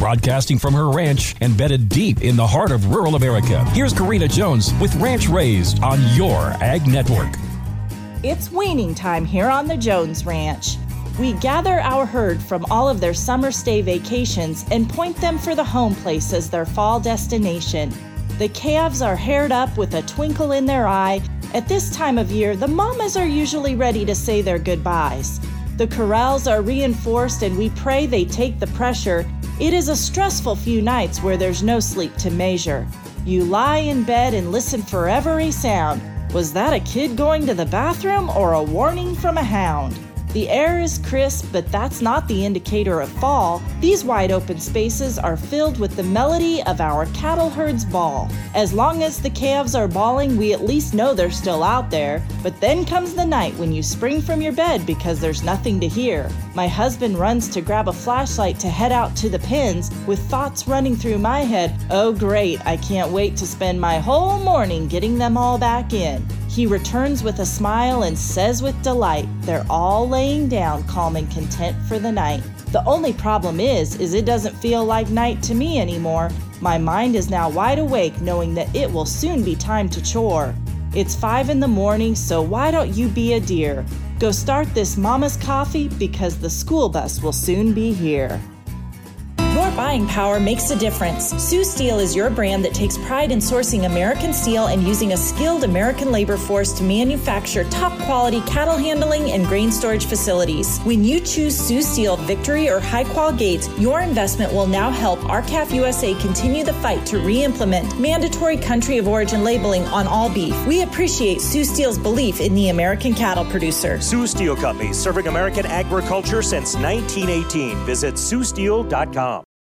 Broadcasting from her ranch embedded deep in the heart of rural America, here's Karina Jones with Ranch Raised on your Ag Network. It's weaning time here on the Jones Ranch. We gather our herd from all of their summer stay vacations and point them for the home place as their fall destination. The calves are haired up with a twinkle in their eye. At this time of year, the mamas are usually ready to say their goodbyes. The corrals are reinforced and we pray they take the pressure. It is a stressful few nights where there's no sleep to measure. You lie in bed and listen for every sound. Was that a kid going to the bathroom or a warning from a hound? The air is crisp, but that's not the indicator of fall. These wide open spaces are filled with the melody of our cattle herd's bawl. As long as the calves are bawling, we at least know they're still out there. But then comes the night when you spring from your bed because there's nothing to hear. My husband runs to grab a flashlight to head out to the pens with thoughts running through my head. Oh, great, I can't wait to spend my whole morning getting them all back in. He returns with a smile and says with delight, they're all laying down calm and content for the night. The only problem is, is it doesn't feel like night to me anymore. My mind is now wide awake knowing that it will soon be time to chore. It's five in the morning, so why don't you be a dear? Go start this mama's coffee because the school bus will soon be here. Buying power makes a difference. Sioux Steel is your brand that takes pride in sourcing American steel and using a skilled American labor force to manufacture top quality cattle handling and grain storage facilities. When you choose Sioux Steel Victory or High Qual Gates, your investment will now help R-CALF USA continue the fight to re implement mandatory country of origin labeling on all beef. We appreciate Sioux Steel's belief in the American cattle producer. Sioux Steel Company, serving American agriculture since 1918. Visit SiouxSteel.com.